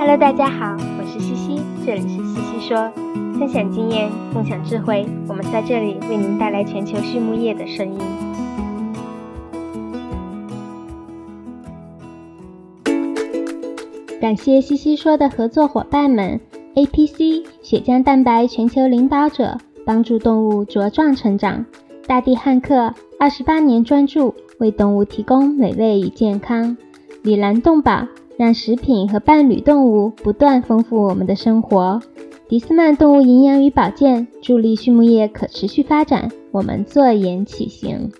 Hello，大家好，我是西西，这里是西西说，分享经验，共享智慧，我们在这里为您带来全球畜牧业的声音。感谢西西说的合作伙伴们：APC 血浆蛋白全球领导者，帮助动物茁壮成长；大地汉克二十八年专注，为动物提供美味与健康；里兰动宝。让食品和伴侣动物不断丰富我们的生活。迪斯曼动物营养与保健助力畜牧业可持续发展，我们坐言起行。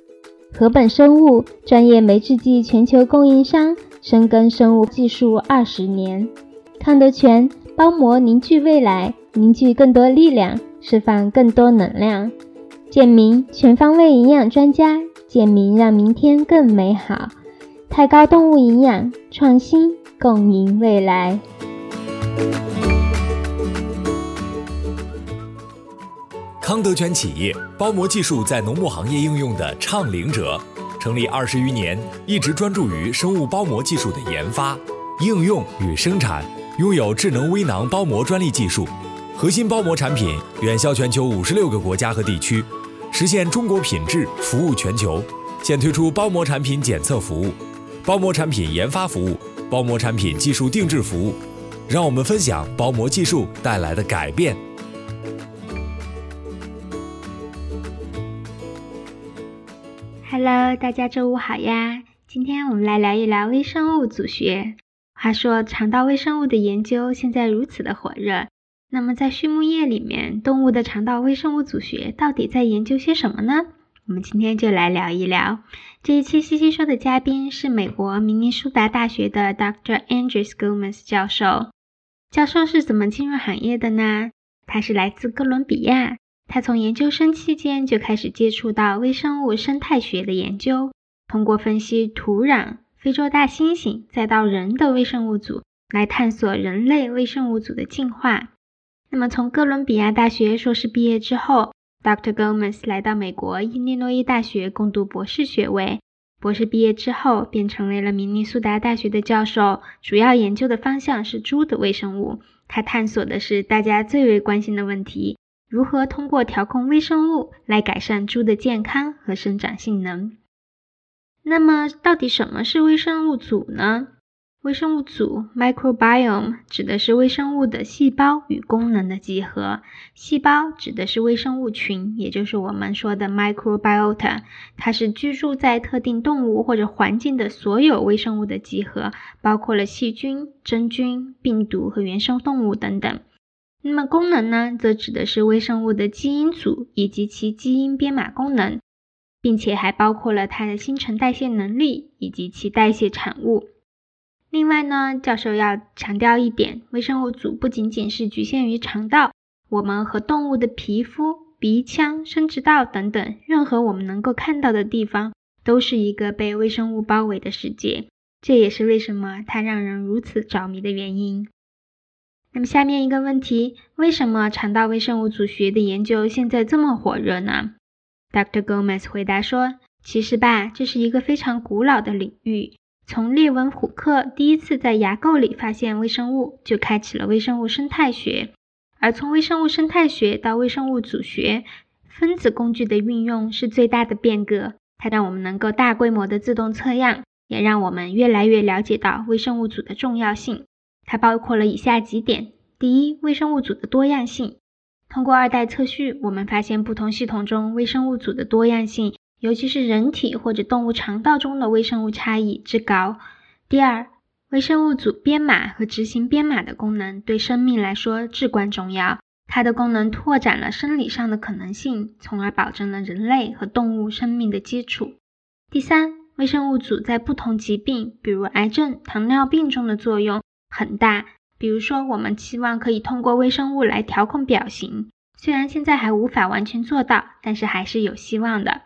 禾本生物专业酶制剂全球供应商，深耕生物技术二十年。康德全包膜凝聚未来，凝聚更多力量，释放更多能量。健明全方位营养专家，健明让明天更美好。太高动物营养创新。共赢未来。康德全企业包膜技术在农牧行业应用的倡领者，成立二十余年，一直专注于生物包膜技术的研发、应用与生产，拥有智能微囊包膜专利技术，核心包膜产品远销全球五十六个国家和地区，实现中国品质服务全球。现推出包膜产品检测服务、包膜产品研发服务。包膜产品技术定制服务，让我们分享包膜技术带来的改变。Hello，大家周五好呀！今天我们来聊一聊微生物组学。话说，肠道微生物的研究现在如此的火热，那么在畜牧业里面，动物的肠道微生物组学到底在研究些什么呢？我们今天就来聊一聊这一期西西说的嘉宾是美国明尼苏达大学的 Dr. Andrew Gomez 教授。教授是怎么进入行业的呢？他是来自哥伦比亚，他从研究生期间就开始接触到微生物生态学的研究，通过分析土壤、非洲大猩猩，再到人的微生物组，来探索人类微生物组的进化。那么从哥伦比亚大学硕士毕业之后，Dr. Gomez 来到美国伊利诺伊大学攻读博士学位。博士毕业之后，便成为了明尼苏达大学的教授，主要研究的方向是猪的微生物。他探索的是大家最为关心的问题：如何通过调控微生物来改善猪的健康和生长性能。那么，到底什么是微生物组呢？微生物组 （microbiome） 指的是微生物的细胞与功能的集合。细胞指的是微生物群，也就是我们说的 microbiota。它是居住在特定动物或者环境的所有微生物的集合，包括了细菌、真菌、病毒和原生动物等等。那么功能呢，则指的是微生物的基因组以及其基因编码功能，并且还包括了它的新陈代谢能力以及其代谢产物。另外呢，教授要强调一点，微生物组不仅仅是局限于肠道，我们和动物的皮肤、鼻腔、生殖道等等，任何我们能够看到的地方，都是一个被微生物包围的世界。这也是为什么它让人如此着迷的原因。那么下面一个问题，为什么肠道微生物组学的研究现在这么火热呢？Dr. Gomez 回答说，其实吧，这是一个非常古老的领域。从列文虎克第一次在牙垢里发现微生物，就开启了微生物生态学。而从微生物生态学到微生物组学，分子工具的运用是最大的变革。它让我们能够大规模的自动测样，也让我们越来越了解到微生物组的重要性。它包括了以下几点：第一，微生物组的多样性。通过二代测序，我们发现不同系统中微生物组的多样性。尤其是人体或者动物肠道中的微生物差异之高。第二，微生物组编码和执行编码的功能对生命来说至关重要。它的功能拓展了生理上的可能性，从而保证了人类和动物生命的基础。第三，微生物组在不同疾病，比如癌症、糖尿病中的作用很大。比如说，我们期望可以通过微生物来调控表型，虽然现在还无法完全做到，但是还是有希望的。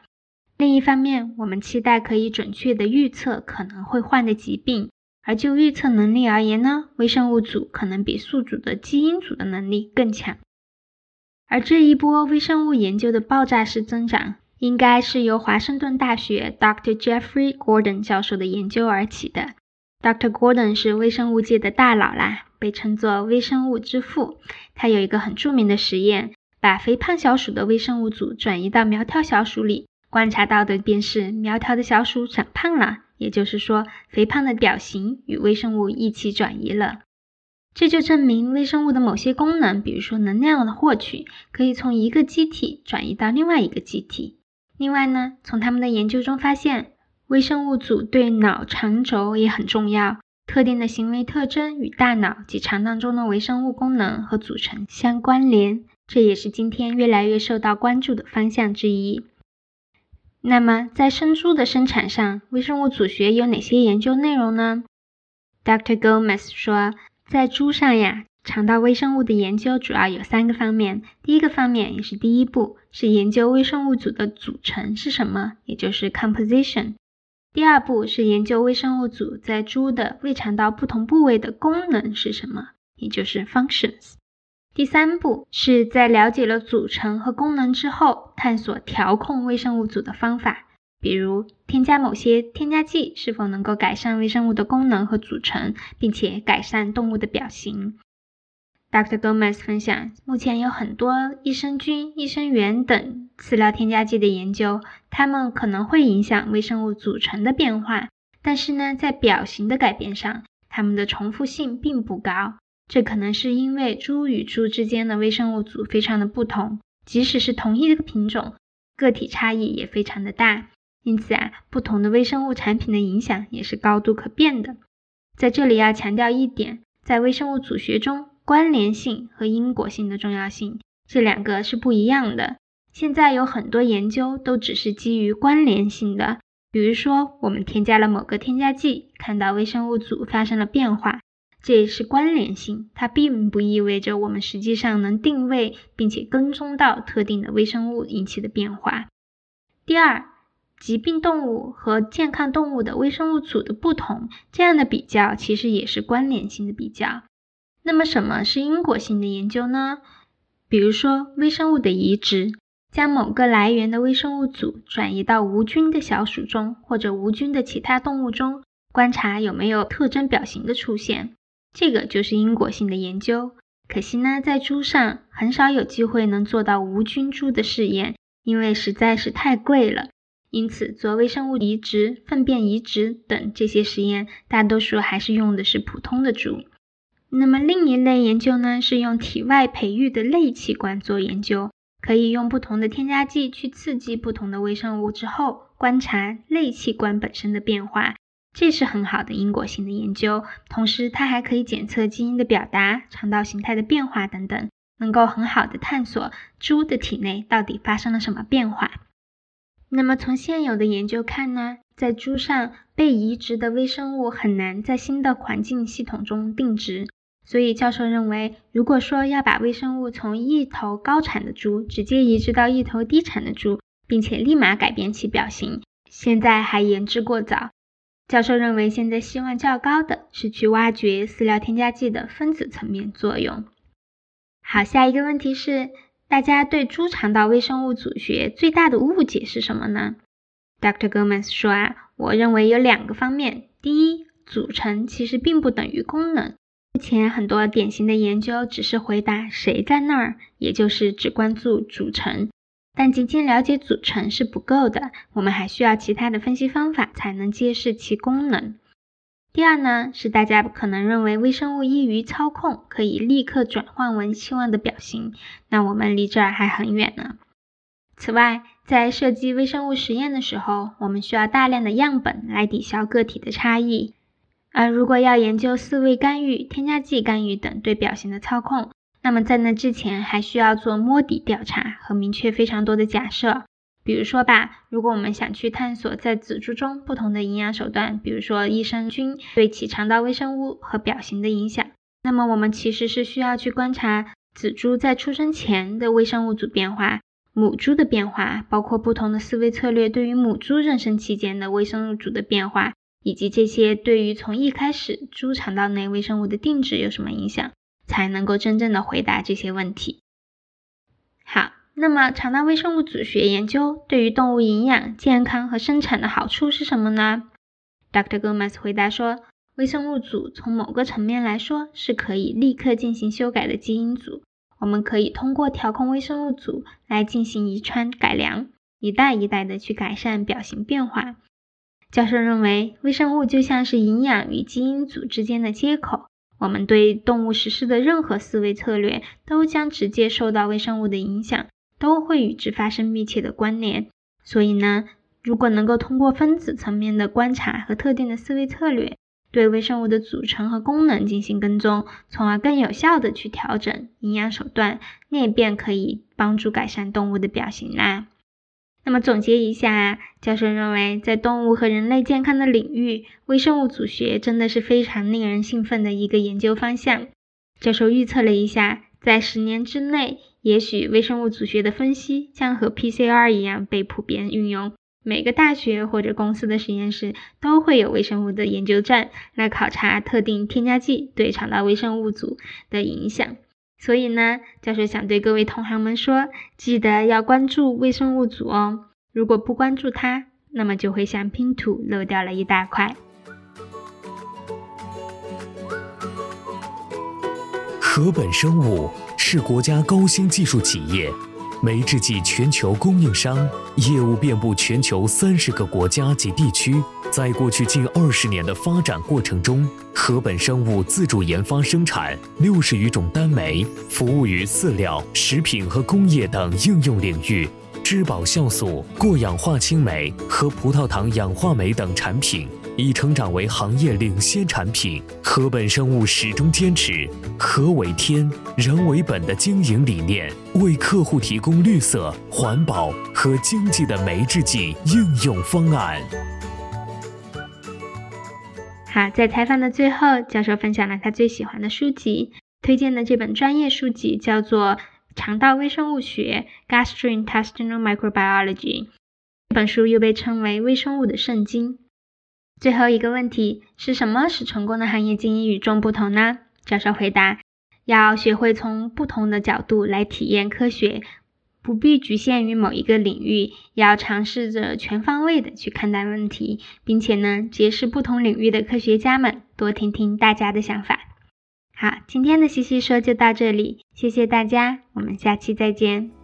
另一方面，我们期待可以准确地预测可能会患的疾病，而就预测能力而言呢，微生物组可能比宿主的基因组的能力更强。而这一波微生物研究的爆炸式增长，应该是由华盛顿大学 Dr. Jeffrey Gordon 教授的研究而起的。Dr. Gordon 是微生物界的大佬啦。被称作微生物之父。他有一个很著名的实验，把肥胖小鼠的微生物组转移到苗条小鼠里，观察到的便是苗条的小鼠长胖了，也就是说，肥胖的表型与微生物一起转移了。这就证明微生物的某些功能，比如说能量的获取，可以从一个机体转移到另外一个机体。另外呢，从他们的研究中发现，微生物组对脑长轴也很重要。特定的行为特征与大脑及肠道中的微生物功能和组成相关联，这也是今天越来越受到关注的方向之一。那么，在生猪的生产上，微生物组学有哪些研究内容呢？Dr. Gomez 说。在猪上呀，肠道微生物的研究主要有三个方面。第一个方面也是第一步，是研究微生物组的组成是什么，也就是 composition。第二步是研究微生物组在猪的胃肠道不同部位的功能是什么，也就是 functions。第三步是在了解了组成和功能之后，探索调控微生物组的方法。比如添加某些添加剂是否能够改善微生物的功能和组成，并且改善动物的表型。Dr. Gomez 分享，目前有很多益生菌、益生元等饲料添加剂的研究，它们可能会影响微生物组成的变化，但是呢，在表型的改变上，它们的重复性并不高。这可能是因为猪与猪之间的微生物组非常的不同，即使是同一个品种，个体差异也非常的大。因此啊，不同的微生物产品的影响也是高度可变的。在这里要强调一点，在微生物组学中，关联性和因果性的重要性，这两个是不一样的。现在有很多研究都只是基于关联性的，比如说我们添加了某个添加剂，看到微生物组发生了变化，这是关联性，它并不意味着我们实际上能定位并且跟踪到特定的微生物引起的变化。第二。疾病动物和健康动物的微生物组的不同，这样的比较其实也是关联性的比较。那么什么是因果性的研究呢？比如说微生物的移植，将某个来源的微生物组转移到无菌的小鼠中或者无菌的其他动物中，观察有没有特征表型的出现，这个就是因果性的研究。可惜呢，在猪上很少有机会能做到无菌猪的试验，因为实在是太贵了。因此，做微生物移植、粪便移植等这些实验，大多数还是用的是普通的猪。那么，另一类研究呢，是用体外培育的类器官做研究，可以用不同的添加剂去刺激不同的微生物之后，观察类器官本身的变化，这是很好的因果性的研究。同时，它还可以检测基因的表达、肠道形态的变化等等，能够很好的探索猪的体内到底发生了什么变化。那么从现有的研究看呢，在猪上被移植的微生物很难在新的环境系统中定植，所以教授认为，如果说要把微生物从一头高产的猪直接移植到一头低产的猪，并且立马改变其表型，现在还言之过早。教授认为，现在希望较高的是去挖掘饲料添加剂的分子层面作用。好，下一个问题是。大家对猪肠道微生物组学最大的误解是什么呢？Dr. Gomez 说啊，我认为有两个方面。第一，组成其实并不等于功能。目前很多典型的研究只是回答谁在那儿，也就是只关注组成，但仅仅了解组成是不够的，我们还需要其他的分析方法才能揭示其功能。第二呢，是大家可能认为微生物易于操控，可以立刻转换为期望的表型，那我们离这儿还很远呢。此外，在设计微生物实验的时候，我们需要大量的样本来抵消个体的差异。而如果要研究饲喂干预、添加剂干预等对表型的操控，那么在那之前还需要做摸底调查和明确非常多的假设。比如说吧，如果我们想去探索在仔猪中不同的营养手段，比如说益生菌对其肠道微生物和表型的影响，那么我们其实是需要去观察仔猪在出生前的微生物组变化，母猪的变化，包括不同的思维策略对于母猪妊娠期间的微生物组的变化，以及这些对于从一开始猪肠道内微生物的定制有什么影响，才能够真正的回答这些问题。好。那么，肠道微生物组学研究对于动物营养、健康和生产的好处是什么呢？Dr. Gomez 回答说：“微生物组从某个层面来说是可以立刻进行修改的基因组。我们可以通过调控微生物组来进行遗传改良，一代一代的去改善表型变化。教授认为，微生物就像是营养与基因组之间的接口。我们对动物实施的任何思维策略，都将直接受到微生物的影响，都会与之发生密切的关联。所以呢，如果能够通过分子层面的观察和特定的思维策略，对微生物的组成和功能进行跟踪，从而更有效的去调整营养手段，那便可以帮助改善动物的表型啦。那么总结一下，教授认为，在动物和人类健康的领域，微生物组学真的是非常令人兴奋的一个研究方向。教授预测了一下，在十年之内，也许微生物组学的分析将和 PCR 一样被普遍运用。每个大学或者公司的实验室都会有微生物的研究站来考察特定添加剂对肠道微生物组的影响。所以呢，教授想对各位同行们说，记得要关注微生物组哦。如果不关注它，那么就会像拼图漏掉了一大块。禾本生物是国家高新技术企业。酶制剂全球供应商，业务遍布全球三十个国家及地区。在过去近二十年的发展过程中，禾本生物自主研发生产六十余种单酶，服务于饲料、食品和工业等应用领域。质保酵素、过氧化氢酶和葡萄糖氧化酶等产品。已成长为行业领先产品。禾本生物始终坚持“禾为天，人为本”的经营理念，为客户提供绿色、环保和经济的酶制剂应用方案。好，在采访的最后，教授分享了他最喜欢的书籍，推荐的这本专业书籍叫做《肠道微生物学》（Gastrointestinal Microbiology）。这本书又被称为“微生物的圣经”。最后一个问题是什么使成功的行业精英与众不同呢？教授回答：要学会从不同的角度来体验科学，不必局限于某一个领域，要尝试着全方位的去看待问题，并且呢，结识不同领域的科学家们，多听听大家的想法。好，今天的西西说就到这里，谢谢大家，我们下期再见。